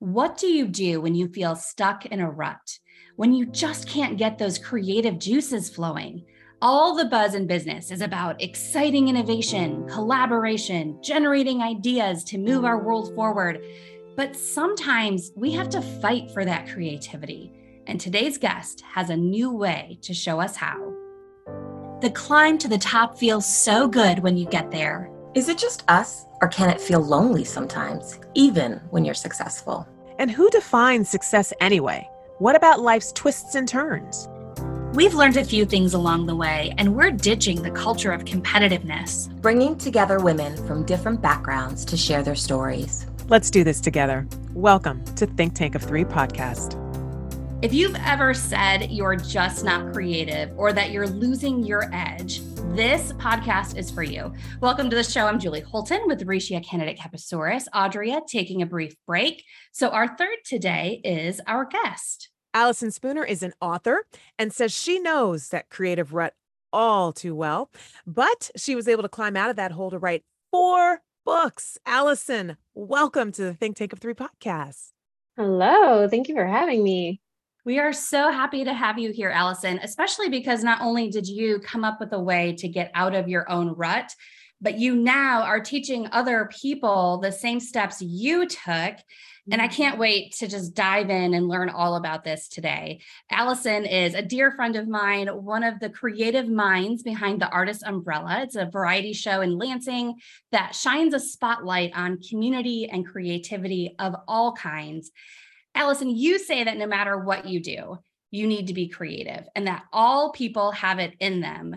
What do you do when you feel stuck in a rut? When you just can't get those creative juices flowing? All the buzz in business is about exciting innovation, collaboration, generating ideas to move our world forward. But sometimes we have to fight for that creativity. And today's guest has a new way to show us how. The climb to the top feels so good when you get there. Is it just us, or can it feel lonely sometimes, even when you're successful? And who defines success anyway? What about life's twists and turns? We've learned a few things along the way, and we're ditching the culture of competitiveness, bringing together women from different backgrounds to share their stories. Let's do this together. Welcome to Think Tank of Three podcast. If you've ever said you're just not creative or that you're losing your edge, this podcast is for you. Welcome to the show. I'm Julie Holton with Riccia candidate Capasaurus. Audria taking a brief break. So, our third today is our guest. Allison Spooner is an author and says she knows that creative rut all too well, but she was able to climb out of that hole to write four books. Allison, welcome to the Think Tank of Three podcast. Hello. Thank you for having me. We are so happy to have you here, Allison, especially because not only did you come up with a way to get out of your own rut, but you now are teaching other people the same steps you took. And I mm-hmm. can't wait to just dive in and learn all about this today. Allison is a dear friend of mine, one of the creative minds behind the Artist Umbrella. It's a variety show in Lansing that shines a spotlight on community and creativity of all kinds. Allison, you say that no matter what you do, you need to be creative and that all people have it in them.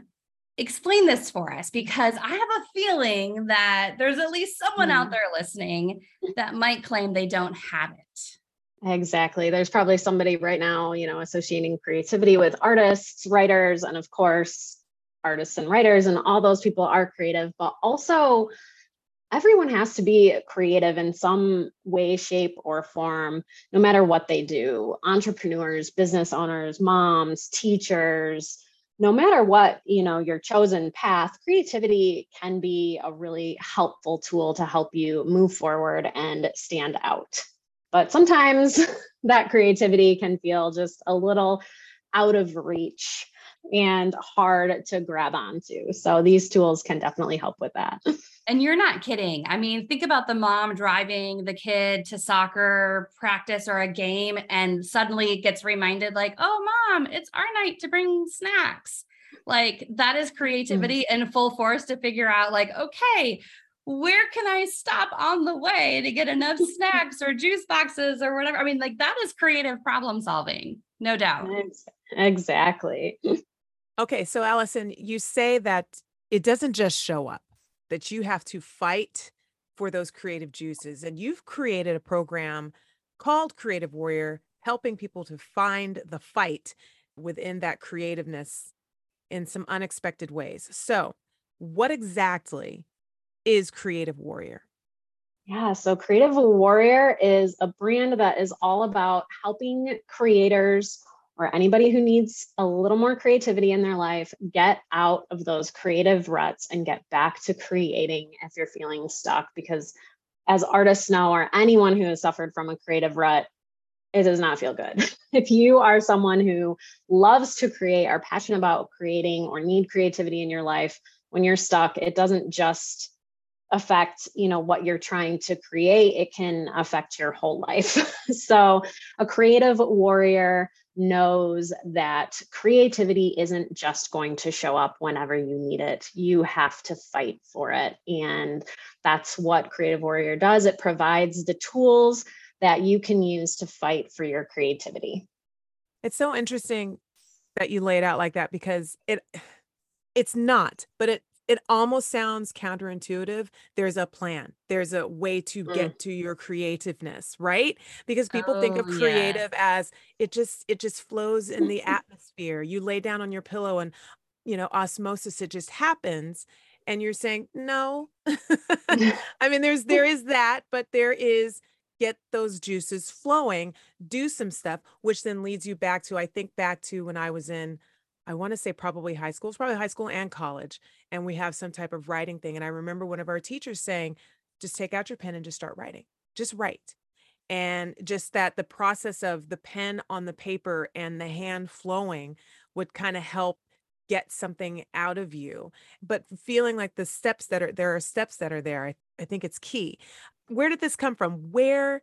Explain this for us because I have a feeling that there's at least someone mm. out hmm. there listening that might claim they don't have it. Exactly. There's probably somebody right now, you know, associating creativity with artists, writers, and of course, artists and writers, and all those people are creative, but also everyone has to be creative in some way shape or form no matter what they do. Entrepreneurs business owners moms teachers no matter what you know your chosen path creativity can be a really helpful tool to help you move forward and stand out. But sometimes that creativity can feel just a little out of reach and hard to grab onto. So these tools can definitely help with that And you're not kidding. I mean, think about the mom driving the kid to soccer practice or a game and suddenly gets reminded, like, oh, mom, it's our night to bring snacks. Like, that is creativity mm. in full force to figure out, like, okay, where can I stop on the way to get enough snacks or juice boxes or whatever? I mean, like, that is creative problem solving, no doubt. Exactly. Okay. So, Allison, you say that it doesn't just show up that you have to fight for those creative juices. And you've created a program called Creative Warrior, helping people to find the fight within that creativeness in some unexpected ways. So, what exactly is Creative Warrior? Yeah, so Creative Warrior is a brand that is all about helping creators or anybody who needs a little more creativity in their life, get out of those creative ruts and get back to creating if you're feeling stuck. Because as artists know, or anyone who has suffered from a creative rut, it does not feel good. if you are someone who loves to create, are passionate about creating, or need creativity in your life, when you're stuck, it doesn't just affect you know what you're trying to create it can affect your whole life so a creative warrior knows that creativity isn't just going to show up whenever you need it. You have to fight for it. And that's what Creative Warrior does. It provides the tools that you can use to fight for your creativity. It's so interesting that you lay it out like that because it it's not, but it it almost sounds counterintuitive. There's a plan. There's a way to mm. get to your creativeness, right? Because people oh, think of oh, creative yeah. as it just it just flows in the atmosphere. You lay down on your pillow and you know, osmosis it just happens and you're saying, "No." I mean, there's there is that, but there is get those juices flowing, do some stuff, which then leads you back to I think back to when I was in I want to say probably high school, it's probably high school and college. And we have some type of writing thing. And I remember one of our teachers saying, just take out your pen and just start writing. Just write. and just that the process of the pen on the paper and the hand flowing would kind of help get something out of you but feeling like the steps that are there are steps that are there I, I think it's key where did this come from where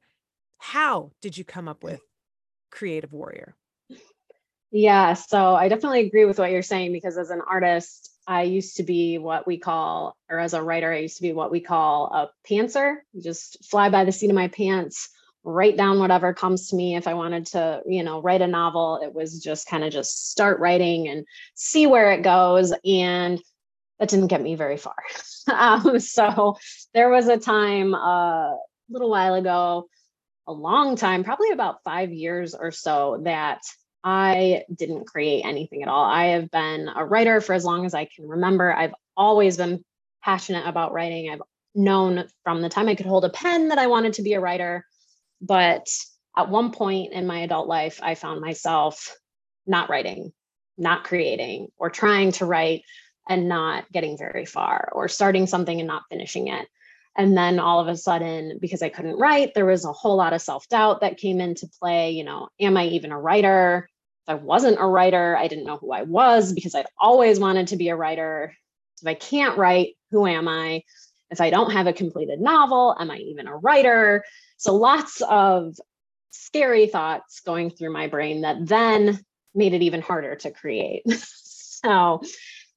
how did you come up with creative warrior yeah so i definitely agree with what you're saying because as an artist i used to be what we call or as a writer i used to be what we call a pantser just fly by the seat of my pants write down whatever comes to me. If i wanted to you know write a novel it was just kind of just start writing and see where it goes and that didn't get me very far. Um, so there was a time uh, a little while ago a long time probably about five years or so that i didn't create anything at all. I have been a writer for as long as i can remember. I've always been passionate about writing. I've known from the time i could hold a pen that i wanted to be a writer. But at one point in my adult life, I found myself not writing, not creating, or trying to write and not getting very far, or starting something and not finishing it. And then all of a sudden, because I couldn't write, there was a whole lot of self doubt that came into play. You know, am I even a writer? If I wasn't a writer, I didn't know who I was because I'd always wanted to be a writer. If I can't write, who am I? If I don't have a completed novel, am I even a writer? So lots of scary thoughts going through my brain that then made it even harder to create. so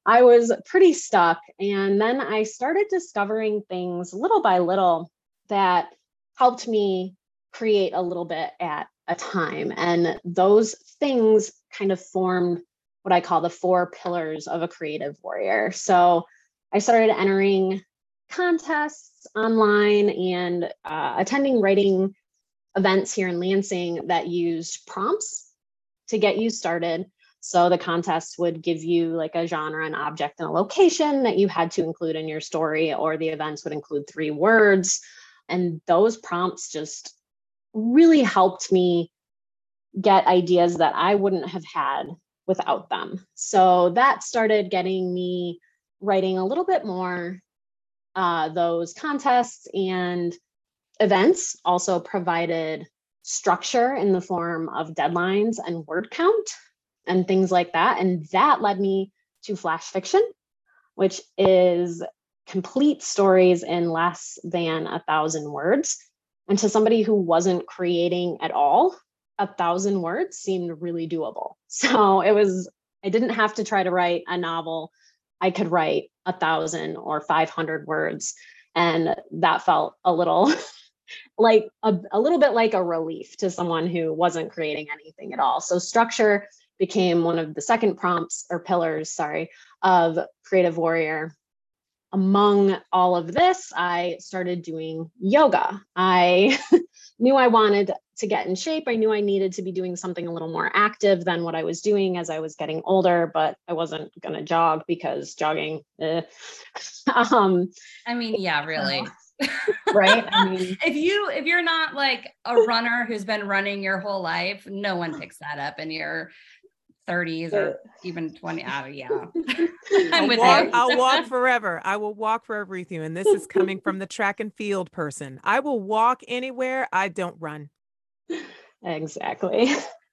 I was pretty stuck. And then I started discovering things little by little that helped me create a little bit at a time. And those things kind of formed what I call the four pillars of a creative warrior. So I started entering contests online and uh, attending writing events here in Lansing that used prompts to get you started. So the contest would give you like a genre, an object, and a location that you had to include in your story, or the events would include three words. And those prompts just really helped me get ideas that I wouldn't have had without them. So that started getting me writing a little bit more uh, those contests and events also provided structure in the form of deadlines and word count and things like that. And that led me to flash fiction, which is complete stories in less than a thousand words. And to somebody who wasn't creating at all, a thousand words seemed really doable. So it was, I didn't have to try to write a novel I could write a thousand or 500 words. And that felt a little like a, a little bit like a relief to someone who wasn't creating anything at all. So structure became one of the second prompts or pillars, sorry, of Creative Warrior. Among all of this, I started doing yoga. I knew I wanted to get in shape. I knew I needed to be doing something a little more active than what I was doing as I was getting older, but I wasn't going to jog because jogging. Eh. um, I mean, yeah, really. right i mean if you if you're not like a runner who's been running your whole life no one picks that up and you're 30s or even 20 uh, yeah. I'm with walk, you i'll walk forever. I will walk forever with you and this is coming from the track and field person. I will walk anywhere. I don't run. Exactly.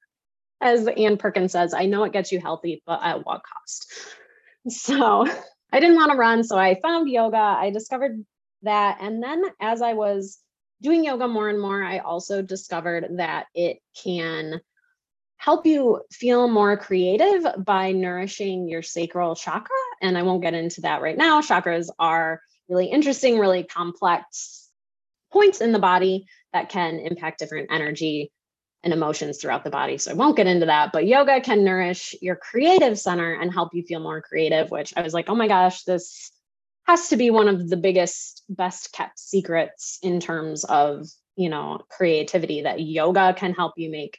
As ann perkins says i know it gets you healthy but at what cost? So i didn't want to run so i found yoga. I discovered that and then as i was doing yoga more and more i also discovered that it can help you feel more creative by nourishing your sacral chakra. And I won't get into that right now. Chakras are really interesting, really complex points in the body that can impact different energy and emotions throughout the body. So I won't get into that, but yoga can nourish your creative center and help you feel more creative, which I was like, oh my gosh, this has to be one of the biggest, best kept secrets in terms of, you know, creativity that yoga can help you make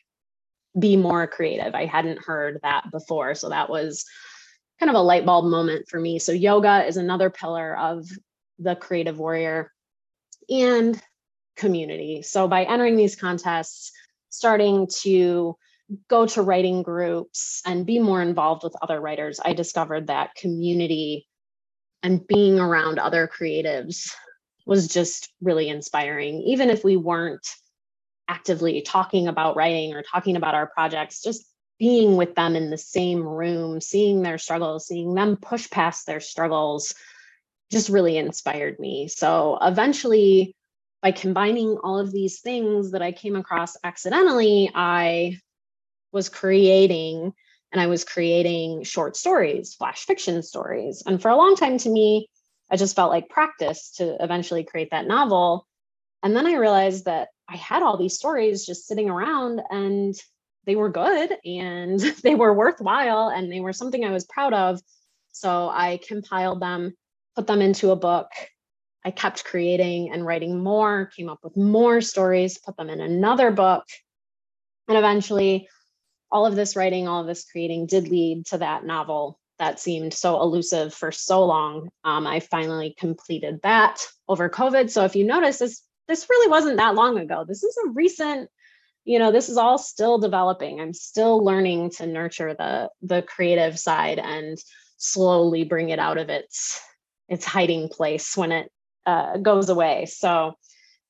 be more creative. I hadn't heard that before. So that was kind of a light bulb moment for me. So yoga is another pillar of the creative warrior and community. So by entering these contests, starting to go to writing groups and be more involved with other writers, I discovered that community and being around other creatives was just really inspiring. Even if we weren't actively talking about writing or talking about our projects, just being with them in the same room, seeing their struggles, seeing them push past their struggles, just really inspired me. So eventually, by combining all of these things that I came across accidentally, I was creating and I was creating short stories, flash fiction stories. And for a long time to me, I just felt like practice to eventually create that novel. And then I realized that I had all these stories just sitting around and they were good and they were worthwhile and they were something I was proud of. So I compiled them, put them into a book. I kept creating and writing more, came up with more stories, put them in another book. And eventually, all of this writing, all of this creating did lead to that novel that seemed so elusive for so long. Um, I finally completed that over COVID. So if you notice, this this really wasn't that long ago. This is a recent, you know, this is all still developing. I'm still learning to nurture the the creative side and slowly bring it out of its its hiding place when it uh, goes away. So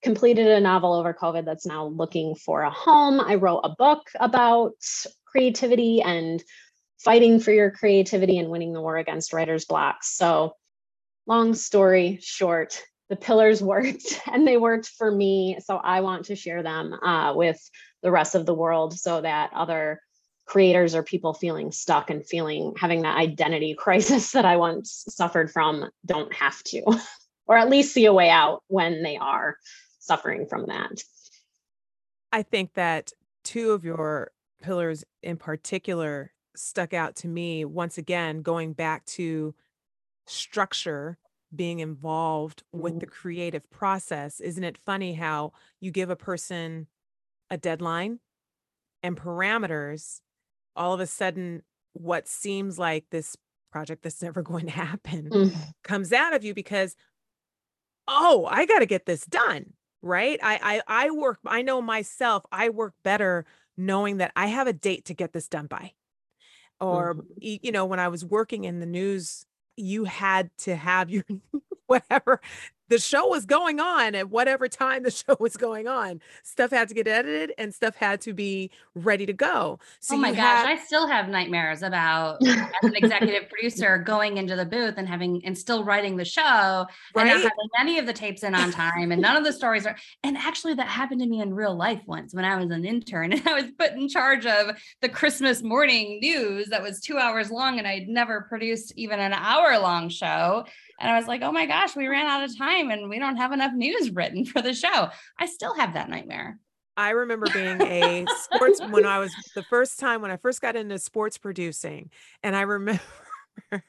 completed a novel over COVID that's now looking for a home. I wrote a book about creativity and fighting for your creativity and winning the war against writer's blocks. So, long story short, the pillars worked and they worked for me. So, I want to share them uh, with the rest of the world so that other creators or people feeling stuck and feeling having that identity crisis that I once suffered from don't have to, or at least see a way out when they are suffering from that. I think that two of your pillars in particular stuck out to me once again going back to structure being involved with the Mm-hmm. creative process isn't it funny how you give a person a deadline and parameters all of a sudden what seems like this project that's never going to happen Mm. comes out of you because oh i got to get this done right I, I i work i know myself i work better knowing that i have a date to get this done by or Mhm. you know when i was working in the news you had to have your whatever the show was going on at whatever time the show was going on. Stuff had to get edited and stuff had to be ready to go. So oh my gosh, had- I still have nightmares about as an executive producer going into the booth and having and still writing the show and not having any of the tapes in on time and none of the stories are and actually that happened to me in real life once when I was an intern and I was put in charge of the Christmas morning news that was two hours long and I'd never produced even an hour long show. And I was like, oh my gosh, we ran out of time and we don't have enough news written for the show. I still have that nightmare. I remember being a sports when I was the first time when I first got into sports producing, and I remember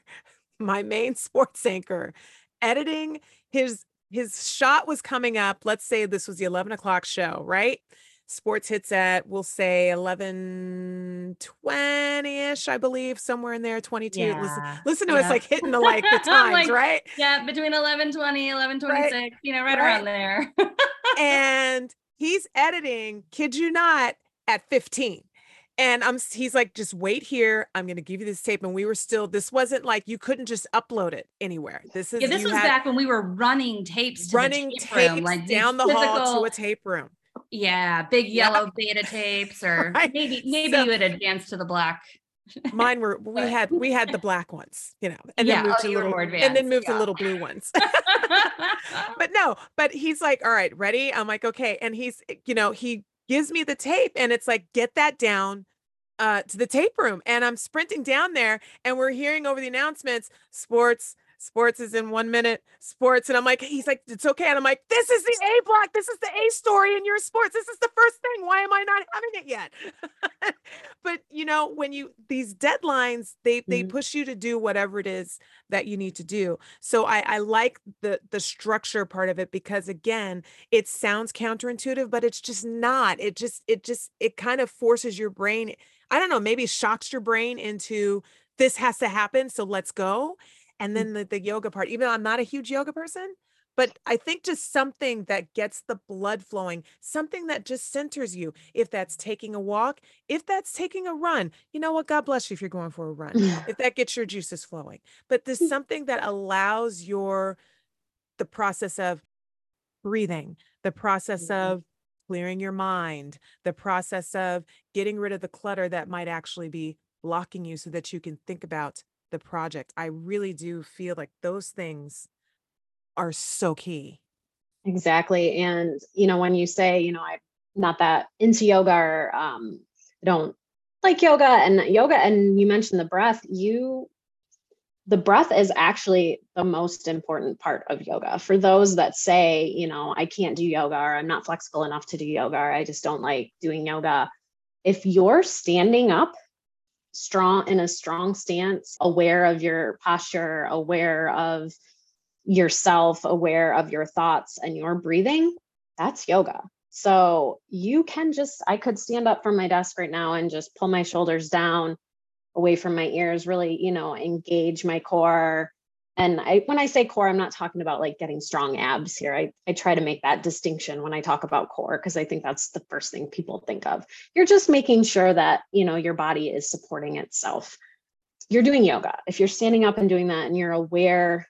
my main sports anchor editing his his shot was coming up. Let's say this was the 11 o'clock show, right? Sports hits at we'll say 11 20-ish, I believe, somewhere in there, 22. Listen, listen to us like hitting the like the times, Like, right? Yeah, between 11 20, 11 26, you know, right, Right. around there. and he's editing, kid you not, at 15. And I'm he's like, just wait here. I'm gonna give you this tape. And we were still, this wasn't like you couldn't just upload it anywhere. This is yeah, this was had back when we were running tapes to running tape tapes room, like down the hall to a tape room. Yeah, big Yeah. yellow beta tapes, or Right. maybe maybe So- you would advance to the black. Mine were we had we had the black ones, you know, and Yeah, then moved oh, to little more and then moved to little blue ones. but no, but he's like, all right, ready? I'm like, okay. And he's, you know, he gives me the tape and it's like, get that down uh to the tape room. And I'm sprinting down there and we're hearing over the announcements, sports, sports is in one minute, sports. And I'm like, he's like, it's okay. And I'm like, this is the A block, this is the A story in your sports. This is the first thing. Why am I not having it yet? but you know, when you these deadlines, they they Mhm. push you to do whatever it is that you need to do. So I, I like the the structure part of it because again, it sounds counterintuitive, but it's just not. It just it just it kind of forces your brain. I don't know, maybe shocks your brain into this has to happen, so let's go. And then the, the yoga part, even though I'm not a huge yoga person, but I think just something that gets the blood flowing, something that just centers you. If that's taking a walk, if that's taking a run, you know what? God bless you if you're going for a run if that gets your juices flowing. But there's something that allows your the process of breathing, the process Mhm. of clearing your mind, the process of getting rid of the clutter that might actually be blocking you so that you can think about the project. I really do feel like those things are so key. Exactly. And, you know, when you say, you know, I'm not that into yoga or um, I don't like yoga and yoga, and you mentioned the breath, you, the breath is actually the most important part of yoga. For those that say, you know, I can't do yoga or I'm not flexible enough to do yoga or I just don't like doing yoga. If you're standing up strong in a strong stance, aware of your posture, aware of yourself, aware of your thoughts and your breathing, that's yoga. So you can just, I could stand up from my desk right now and just pull my shoulders down away from my ears, really, you know, engage my core. And I, when I say core, I'm not talking about like getting strong abs here. I, I try to make that distinction when I talk about core because I think that's the first thing people think of. You're just making sure that, you know, your body is supporting itself. You're doing yoga. If you're standing up and doing that and you're aware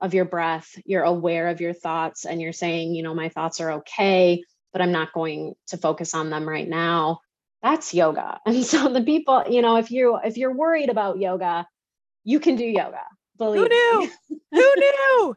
of your breath, you're aware of your thoughts, and you're saying, you know, my thoughts are okay, but I'm not going to focus on them right now. That's yoga. And so the people, you know, if you if you're worried about yoga, you can do yoga. Believe Who knew? Who knew?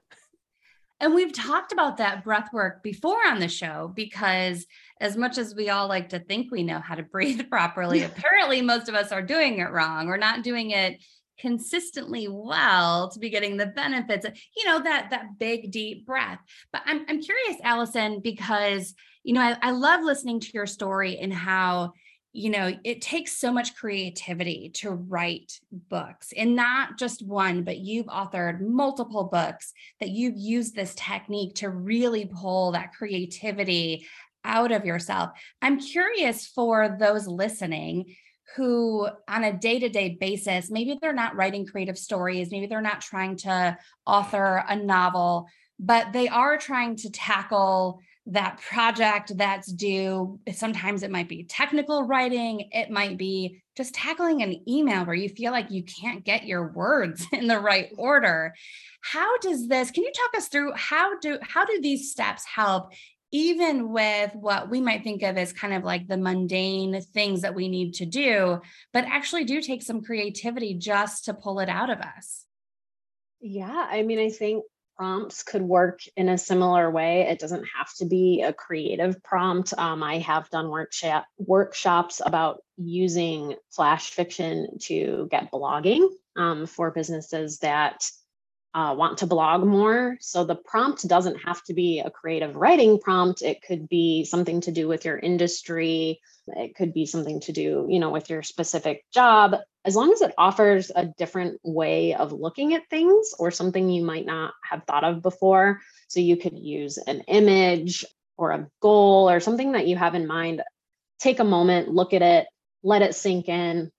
And we've talked about that breath work before on the show because as much as we all like to think we know how to breathe properly, apparently most of us are doing it wrong. We're not doing it consistently well to be getting the benefits you know that that big deep breath but i'm, I'm curious allison because you know I, I love listening to your story and how you know it takes so much creativity to write books and not just one but you've authored multiple books that you've used this technique to really pull that creativity out of yourself. I'm curious for those listening who on a day-to-day basis maybe they're not writing creative stories maybe they're not trying to author a novel but they are trying to tackle that project that's due sometimes it might be technical writing it might be just tackling an email where you feel like you can't get your words in the right order how does this can you talk us through how do how do these steps help even with what we might think of as kind of like the mundane things that we need to do, but actually do take some creativity just to pull it out of us. Yeah, I mean, I think prompts could work in a similar way. It doesn't have to be a creative prompt. Um, I have done workshop workshops about using flash fiction to get blogging um, for businesses that uh, want to blog more. So the prompt doesn't have to be a creative writing prompt. It could be something to do with your industry. It could be something to do, you know, with your specific job. As long as it offers a different way of looking at things or something you might not have thought of before. So you could use an image or a goal or something that you have in mind. Take a moment, look at it, let it sink in,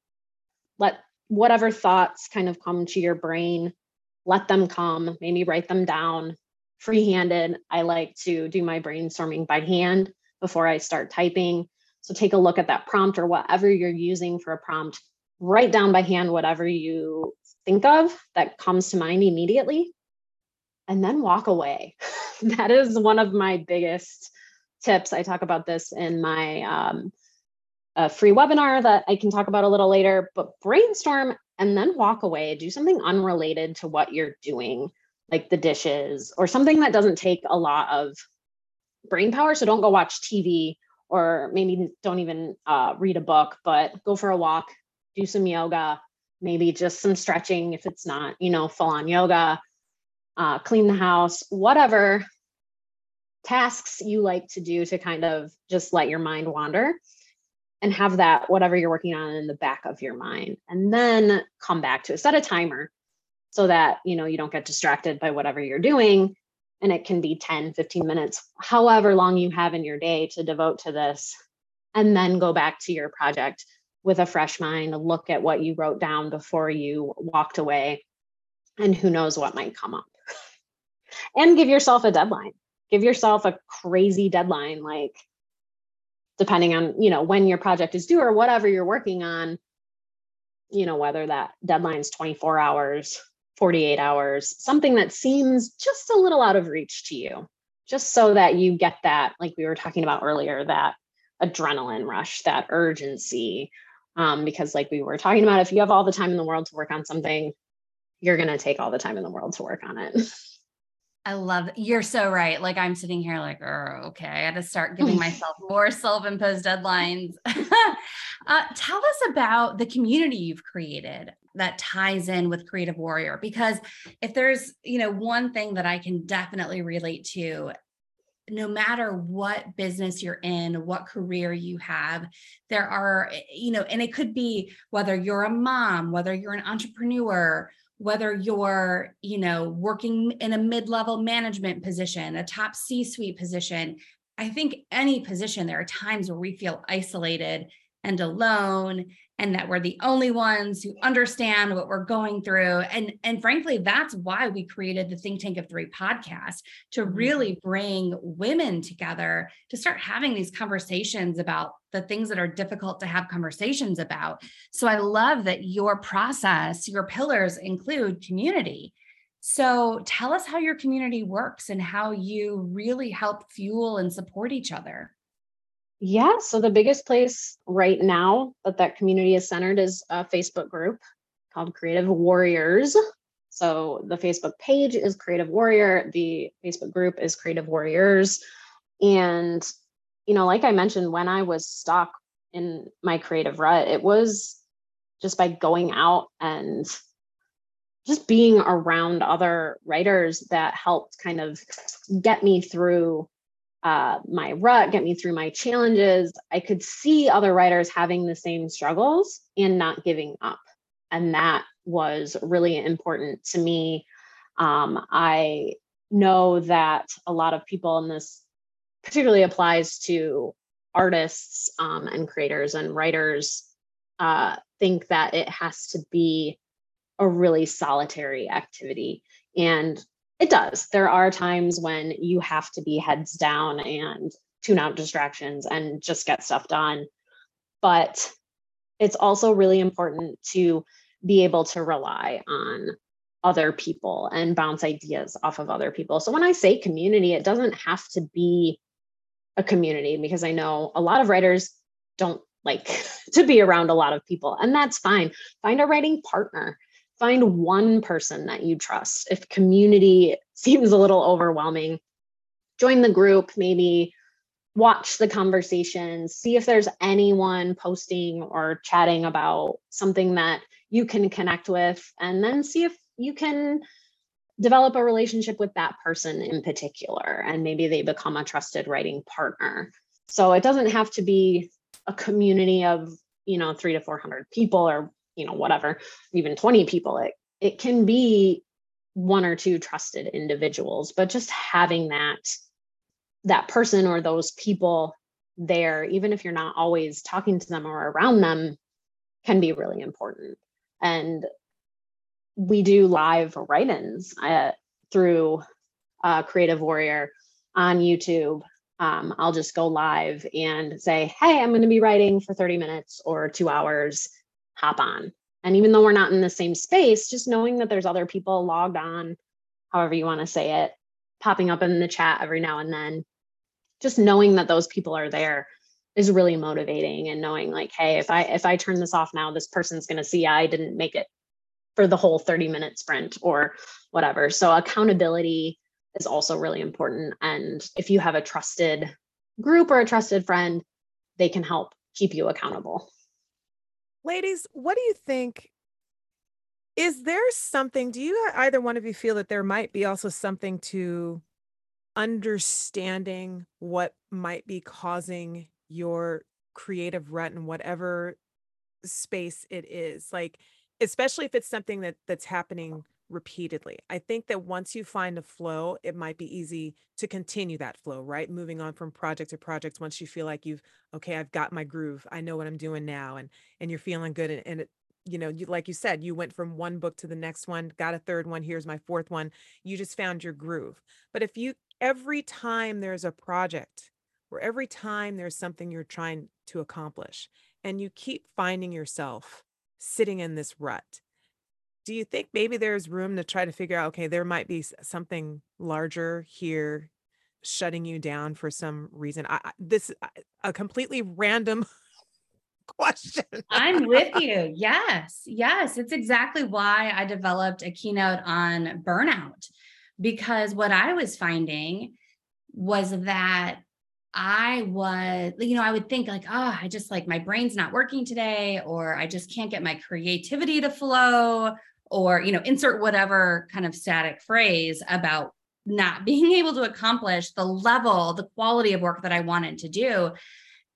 let whatever thoughts kind of come to your brain let them come, maybe write them down free-handed. I like to do my brainstorming by hand before I start typing. So take a look at that prompt or whatever you're using for a prompt. Write down by hand whatever you think of that comes to mind immediately and then walk away. that is one of my biggest tips. I talk about this in my um, a free webinar that I can talk about a little later, but brainstorm and then walk away, do something unrelated to what you're doing, like the dishes or something that doesn't take a lot of brain power. So don't go watch TV or maybe don't even uh, read a book, but go for a walk, do some yoga, maybe just some stretching if it's not, you know, full on yoga, uh, clean the house, whatever tasks you like to do to kind of just let your mind wander and have that whatever you're working on in the back of your mind. And then come back to it. Set a timer so that you know you don't get distracted by whatever you're doing and it can be 10 15 minutes however long you have in your day to devote to this and then go back to your project with a fresh mind look at what you wrote down before you walked away and who knows what might come up and give yourself a deadline give yourself a crazy deadline like depending on you know when your project is due or whatever you're working on you know whether that deadline is 24 hours 48 hours something that seems just a little out of reach to you just so that you get that, like we were talking about earlier, that adrenaline rush, that urgency. Um, because, like we were talking about, if you have all the time in the world to work on something, you're going to take all the time in the world to work on it. I love you're so right. Like I'm sitting here like, oh, okay, I got to start giving myself more self-imposed deadlines. uh, tell us about the community you've created that ties in with Creative Warrior, because if there's you know one thing that I can definitely relate to, no matter what business you're in, what career you have, there are eh, you know, and it could be whether you're a mom, whether you're an entrepreneur whether you're you know working in a mid-level management position a top c-suite position. I think any position there are times where we feel isolated and alone and that we're the only ones who understand what we're going through. And and frankly that's why we created the think tank of 3 podcast to mm-hmm. really bring women together to start having these conversations about the things that are difficult to have conversations about. So i love that your process your pillars include community. So tell us how your community works and how you really help fuel and support each other yeah, so the biggest place right now that that community is centered is a Facebook group called Creative Warriors. So the Facebook page is Creative Warrior, the Facebook group is Creative Warriors. And, you know, like I mentioned, when I was stuck in my creative rut, it was just by going out and just being around other writers that helped kind of get me through uh, my rut, get me through my challenges. I could see other writers having the same struggles and not giving up. And that was really important to me. Um, I know that a lot of people in this particularly applies to artists um, and creators and writers uh, think that it has to be a really solitary activity. And it does. There are times when you have to be heads down and tune out distractions and just get stuff done. But it's also really important to be able to rely on other people and bounce ideas off of other people. So when I say community, it doesn't have to be a community because I know a lot of writers don't like to be around a lot of people, and that's fine. Find a writing partner find one person that you trust. If community seems a little overwhelming, join the group, maybe watch the conversations, see if there's anyone posting or chatting about something that you can connect with, and then see if you can develop a relationship with that person in particular. And maybe they become a trusted writing partner. So it doesn't have to be a community of, you know, three to 400 people or you know whatever even 20 people it it can be one or two trusted individuals but just having that that person or those people there even if you're not always talking to them or around them can be really important. And we do live write-ins uh, through uh, creative warrior on youtube. Um, i'll just go live and say hey i'm going to be writing for 30 minutes or two hours hop on. And even though we're not in the same space, just knowing that there's other people logged on, however you want to say it, popping up in the chat every now and then, just knowing that those people are there is really motivating and knowing like hey if i if i turn this off now this person's going to see i didn't make it for the whole 30 minute sprint or whatever. So accountability is also really important. And if you have a trusted group or a trusted friend they can help keep you accountable ladies, what do you think? Is there something, do you either one of you feel that there might be also something to understanding what might be causing your creative rut in whatever space it is? Like, especially if it's something that that's happening repeatedly. I think that once you find a flow, it might be easy to continue that flow, right? Moving on from project to project once you feel like you've okay, I've got my groove. I know what I'm doing now and and you're feeling good and, and it you know, you like you said, you went from one book to the next one, got a third one, here's my fourth one. You just found your groove. But if you every time there's a project or every time there's something you're trying to accomplish and you keep finding yourself sitting in this rut do you think maybe there's room to try to figure out okay there might be something larger here shutting you down for some reason? I, this a completely random question. I'm with you. Yes. Yes. It's exactly why I developed a keynote on burnout because what I was finding was that I was, you know, I would think like, oh, I just like my brain's not working today, or I just can't get my creativity to flow, or, you know, insert whatever kind of static phrase about not being able to accomplish the level, the quality of work that I wanted to do.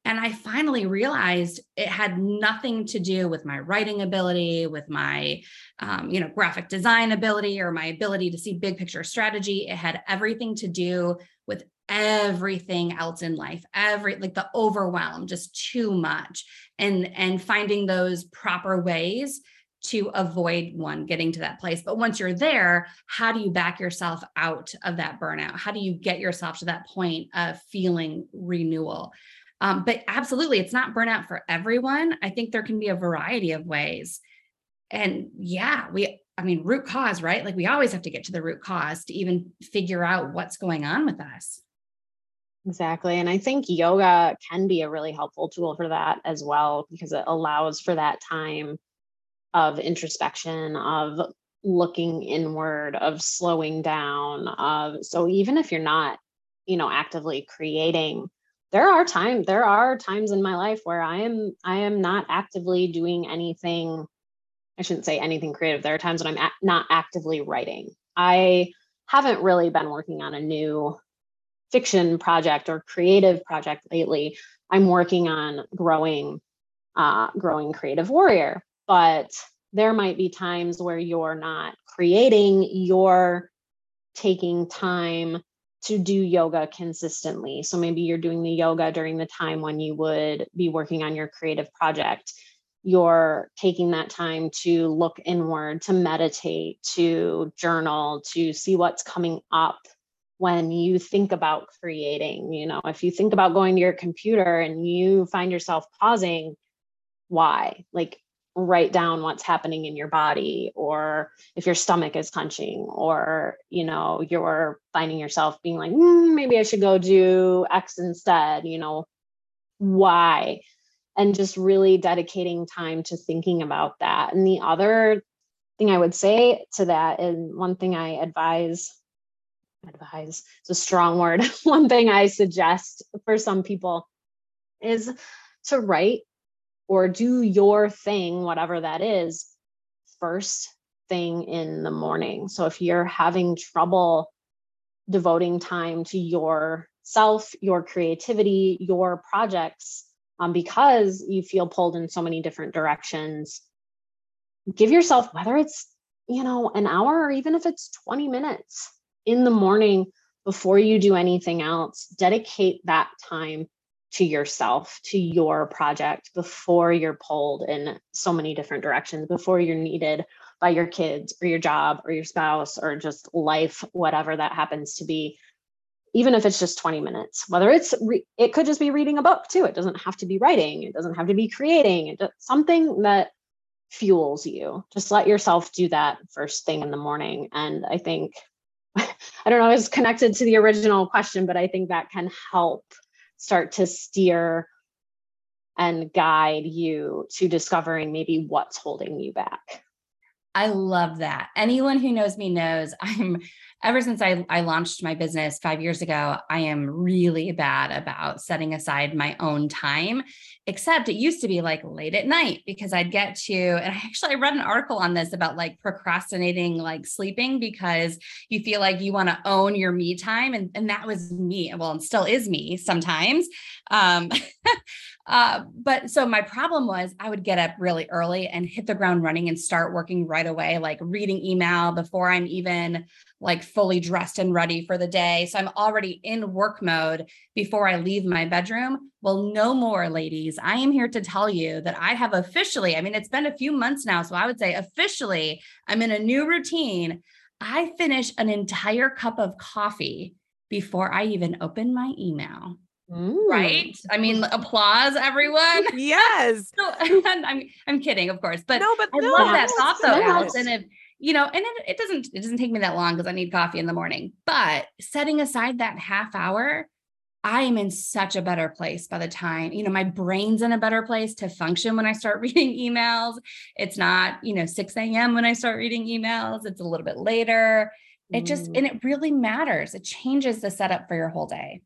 And I finally realized it had nothing to do with my writing ability, with my, um, you know, graphic design ability or my ability to see big picture strategy. It had everything to do with everything else in life, every like the overwhelm, just too much, and and finding those proper ways to avoid one getting to that place. But once you're there, how do you back yourself out of that burnout? How do you get yourself to that point of feeling renewal? Um, but absolutely, it's not burnout for everyone. I think there can be a variety of ways. And yeah, we, I mean, root cause, right? Like we always have to get to the root cause to even figure out what's going on with us. Exactly. And I think yoga can be a really helpful tool for that as well, because it allows for that time of introspection, of looking inward, of slowing down, of so even if you're not, you know, actively creating there are times there are times in my life where i am i am not actively doing anything i shouldn't say anything creative there are times when i'm a- not actively writing. I haven't really been working on a new fiction project or creative project lately. I'm working on growing uh, growing creative warrior but there might be times where you're not creating you're taking time to do yoga consistently. So maybe you're doing the yoga during the time when you would be working on your creative project. You're taking that time to look inward, to meditate, to journal, to see what's coming up when you think about creating. You know, if you think about going to your computer and you find yourself pausing, why? Like, write down what's happening in your body or if your stomach is clenching or you know you're finding yourself being like mm, maybe i should go do x instead you know why? And just really dedicating time to thinking about that. And the other thing i would say to that and one thing i advise advise it's a strong word. One thing i suggest for some people is to write or do your thing, whatever that is, first thing in the morning. So if you're having trouble devoting time to yourself, your creativity, your projects, um, because you feel pulled in so many different directions, give yourself, whether it's, you know, an hour or even if it's 20 minutes in the morning before you do anything else, dedicate that time to yourself, to your project before you're pulled in so many different directions, before you're needed by your kids or your job or your spouse or just life, whatever that happens to be. Even if it's just 20 minutes, whether it's, re- it could just be reading a book too. It doesn't have to be writing. It doesn't have to be creating. It something that fuels you. Just let yourself do that first thing in the morning. And I think, I don't know, it's connected to the original question, but I think that can help start to steer and guide you to discovering maybe what's holding you back. I love that. Anyone who knows me knows I'm ever since I, I launched my business five years ago, I am really bad about setting aside my own time, except it used to be like late at night because I'd get to, and I actually I read an article on this about like procrastinating, like sleeping because you feel like you want to own your me time. And, and that was me. Well, and still is me sometimes. Um, uh, but so my problem was I would get up really early and hit the ground running and start working right away, like reading email before I'm even like fully dressed and ready for the day. So I'm already in work mode before I leave my bedroom. Well, no more, ladies. I am here to tell you that I have officially, I mean, it's been a few months now. So I would say officially, I'm in a new routine. I finish an entire cup of coffee before I even open my email. Ooh. Right? I mean, applause, everyone. Yes. so, I'm I'm kidding, of course, but no, but I no, love that thought though, Allison. If you know, and it, it doesn't it doesn't take me that long because I need coffee in the morning. But setting aside that half hour, I am in such a better place by the time, you know, my brain's in a better place to function when I start reading emails. It's not, you know, 6 a.m. when I start reading emails, it's a little bit later. It just, Mm. and it really matters. It changes the setup for your whole day.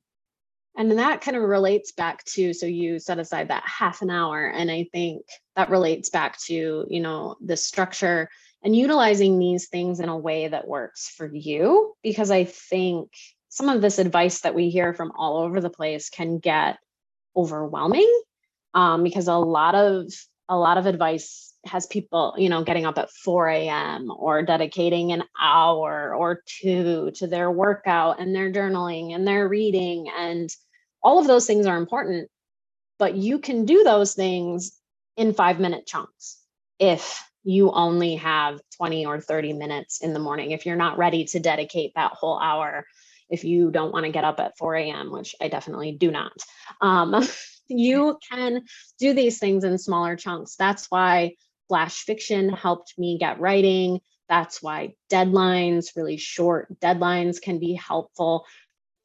And that kind of relates back to so you set aside that half an hour. And I think that relates back to, you know, the structure and utilizing these things in a way that works for you. Because I think some of this advice that we hear from all over the place can get overwhelming um, because a lot of a lot of advice has people you know getting up at 4 a.m or dedicating an hour or two to their workout and their journaling and their reading and all of those things are important but you can do those things in five minute chunks if you only have 20 or 30 minutes in the morning. If you're not ready to dedicate that whole hour if you don't want to get up at 4 a.m which i definitely do not um, you can do these things in smaller chunks. That's why flash fiction helped me get writing. That's why deadlines really short deadlines can be helpful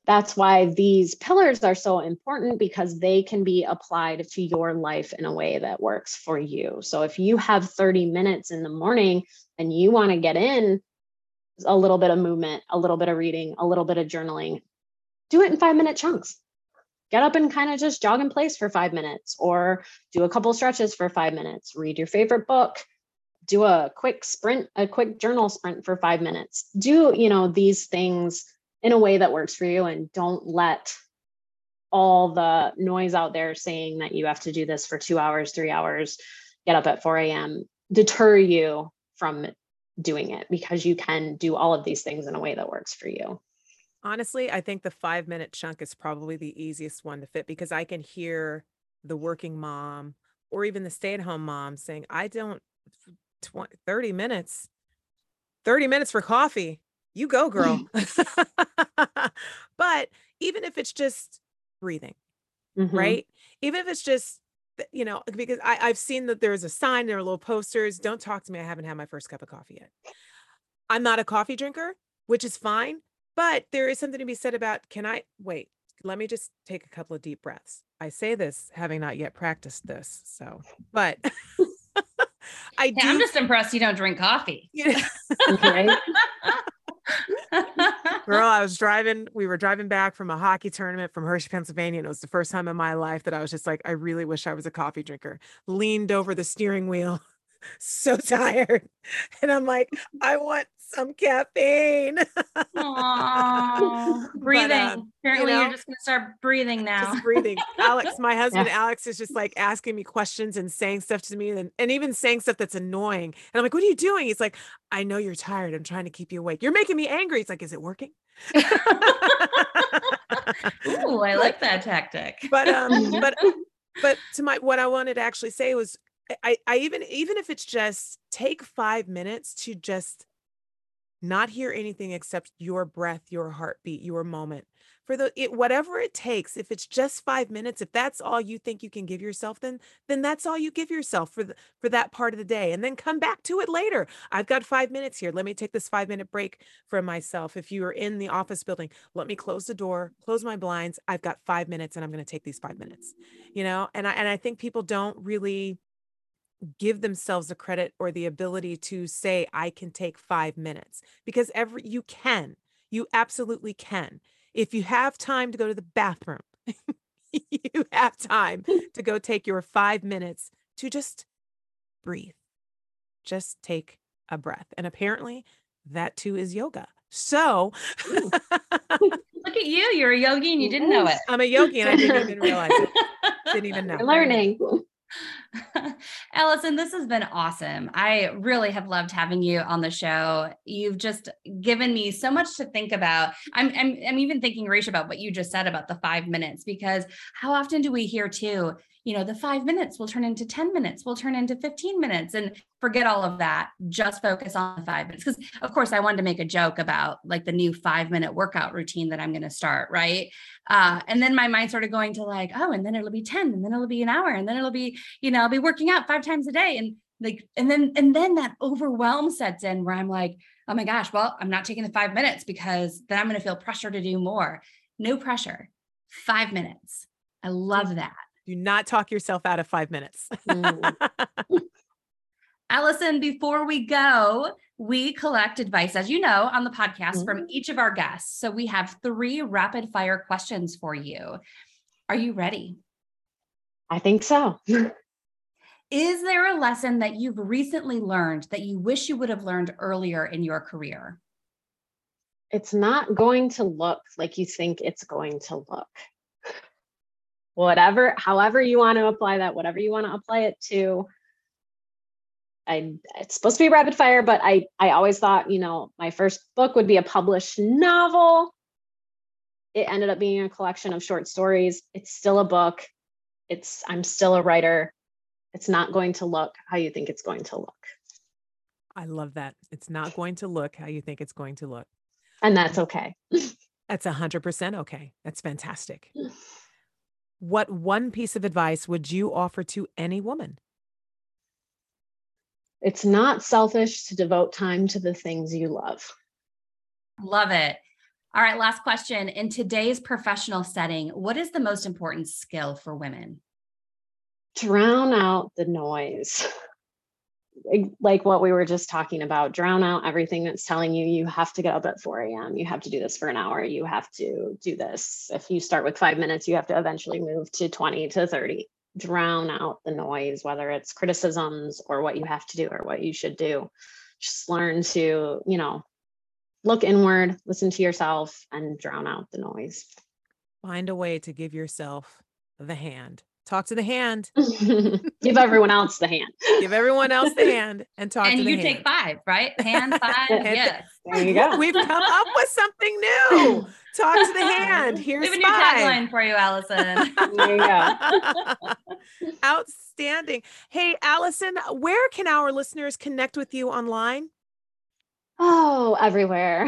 that's why these pillars are so important because they can be applied to your life in a way that works for you. So if you have 30 minutes in the morning and you want to get in a little bit of movement, a little bit of reading, a little bit of journaling, do it in five minute chunks. Get up and kind of just jog in place for five minutes or do a couple stretches for five minutes, read your favorite book, do a quick sprint, a quick journal sprint for five minutes. Do, you know, these things in a way that works for you and don't let all the noise out there saying that you have to do this for two hours, three hours, get up at 4 a.m. deter you from doing it because you can do all of these things in a way that works for you. Honestly, I think the five minute chunk is probably the easiest one to fit because I can hear the working mom or even the stay at home mom saying, I don't, 20, 30 minutes, 30 minutes for coffee. You go, girl. but even if it's just breathing, Mhm. right? Even if it's just, you know, because I, I've seen that there's a sign, there are little posters. Don't talk to me. I haven't had my first cup of coffee yet. I'm not a coffee drinker, which is fine. But there is something to be said about can I wait? Let me just take a couple of deep breaths. I say this having not yet practiced this. So, but I Yeah, do. I'm just impressed you don't drink coffee. know, Right? girl, I was driving, we were driving back from a hockey tournament from Hershey, Pennsylvania. And it was the first time in my life that I was just like, I really wish I was a coffee drinker. Leaned over the steering wheel, so tired. And I'm like, I want some caffeine. Aw, breathing. um, Apparently, you know, are just gonna start breathing now. just breathing. Alex, my husband, Alex is just like asking me questions and saying stuff to me and, and even saying stuff that's annoying. And I'm like, what are you doing? He's like, I know you're tired. I'm trying to keep you awake. You're making me angry. He's like, is it working? Ooh, I like that tactic. but um but but to my what i wanted to actually say was i i even even if it's just take five minutes to just not hear anything except your breath your heartbeat your moment. For the it whatever it takes if it's just five minutes if that's all you think you can give yourself then then that's all you give yourself for the for that part of the day and then come back to it later. I've got five minutes here. Let me take this five minute break for myself. If you are in the office building let me close the door close my blinds. I've got five minutes and i'm going to take these five minutes you know? And i and i think people don't really give themselves the credit or the ability to say i can take five minutes because every you can you absolutely can if you have time to go to the bathroom you have time to go take your five minutes to just breathe just take a breath and apparently that too is yoga so Look at you. You're a yogi and you didn't know it. i'm a yogi and i didn't even realize it didn't even know You're learning. Allison, this has been awesome. I really have loved having you on the show. You've just given me so much to think about. I'm, I'm, I'm even thinking, Rach, about what you just said about the five minutes, because how often do we hear too, you know, the five minutes will turn into 10 minutes, will turn into 15 minutes and forget all of that. Just focus on the five minutes. Because, of course, I wanted to make a joke about like the new five minute workout routine that I'm going to start. Right. Uh, and then my mind started going to like, oh, and then it'll be 10, and then it'll be an hour, and then it'll be, you know, I'll be working out five times a day. And like and then and then that overwhelm sets in where i'm like oh my gosh well i'm not taking the five minutes because then i'm going to feel pressure to do more no pressure five minutes i love that Do not talk yourself out of five minutes. Allison before we go we collect advice as you know on the podcast from mm-hmm. each of our guests so we have three rapid fire questions for you are you ready I think so. Is there a lesson that you've recently learned that you wish you would have learned earlier in your career? It's not going to look like you think it's going to look. Whatever, however you want to apply that, whatever you want to apply it to. I it's supposed to be rapid fire, but I I always thought, you know, my first book would be a published novel. It ended up being a collection of short stories. It's still a book. It's I'm still a writer. It's not going to look how you think it's going to look. I love that. It's not going to look how you think it's going to look. And that's okay. That's 100% okay. That's fantastic. What one piece of advice would you offer to any woman? It's not selfish to devote time to the things you love. Love it. All right, last question. In today's professional setting, what is the most important skill for women? Drown out the noise. Like- what we were just talking about, drown out everything that's telling you you have to get up at 4 a.m. You have to do this for an hour. You have to do this. If you start with five minutes, you have to eventually move to 20 to 30. Drown out the noise, whether it's criticisms or what you have to do or what you should do. Just learn to, you know, look inward, listen to yourself, and drown out the noise. Find a way to give yourself the hand. Talk to the hand. Give everyone else the hand. Give everyone else the hand and talk and to the hand. And you take five, right? Hand five. Yes. There you go. We've come up with something new. Talk to the hand. We Here's have a new five. tagline for you, Allison. There you go. Outstanding. Hey, Allison, where can our listeners connect with you online? Oh, everywhere.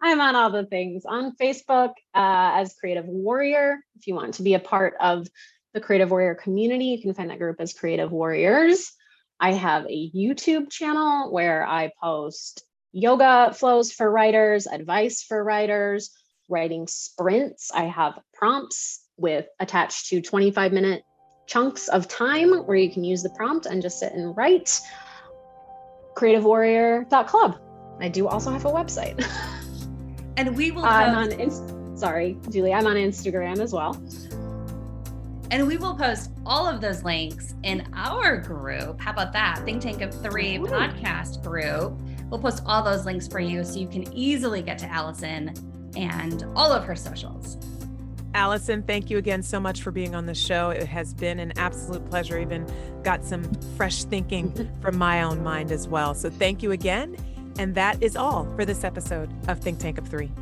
I'm on all the things on Facebook uh, as Creative Warrior. If you want to be a part of the Creative Warrior community, you can find that group as Creative Warriors. I have a YouTube channel where I post yoga flows for writers, advice for writers, writing sprints. I have prompts with attached to 25 minute chunks of time where you can use the prompt and just sit and write. CreativeWarrior.club. I do also have a website. and we will I'm on sorry, Julie, I'm on Instagram as well. And we will post all of those links in our group. How about that? Think Tank of Three Ooh. podcast group. We'll post all those links for you so you can easily get to Allison and all of her socials. Allison, thank you again so much for being on the show. It has been an absolute pleasure. Even got some fresh thinking from my own mind as well. So thank you again. And that is all for this episode of Think Tank of Three.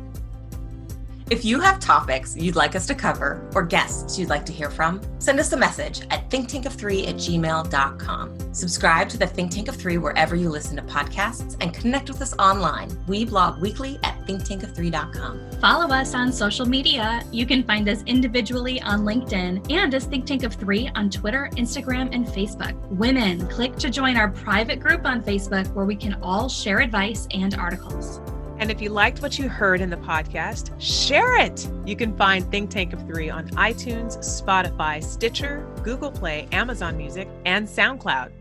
If you have topics you'd like us to cover or guests you'd like to hear from, send us a message at thinktankof3 at gmail.com. Subscribe to the Think Tank of Three wherever you listen to podcasts and connect with us online. We blog weekly at thinktankof3.com. Follow us on social media. You can find us individually on LinkedIn and as Think Tank of Three on Twitter, Instagram, and Facebook. Women, click to join our private group on Facebook where we can all share advice and articles. And if you liked what you heard in the podcast, share it. You can find Think Tank of Three on iTunes, Spotify, Stitcher, Google Play, Amazon Music, and SoundCloud.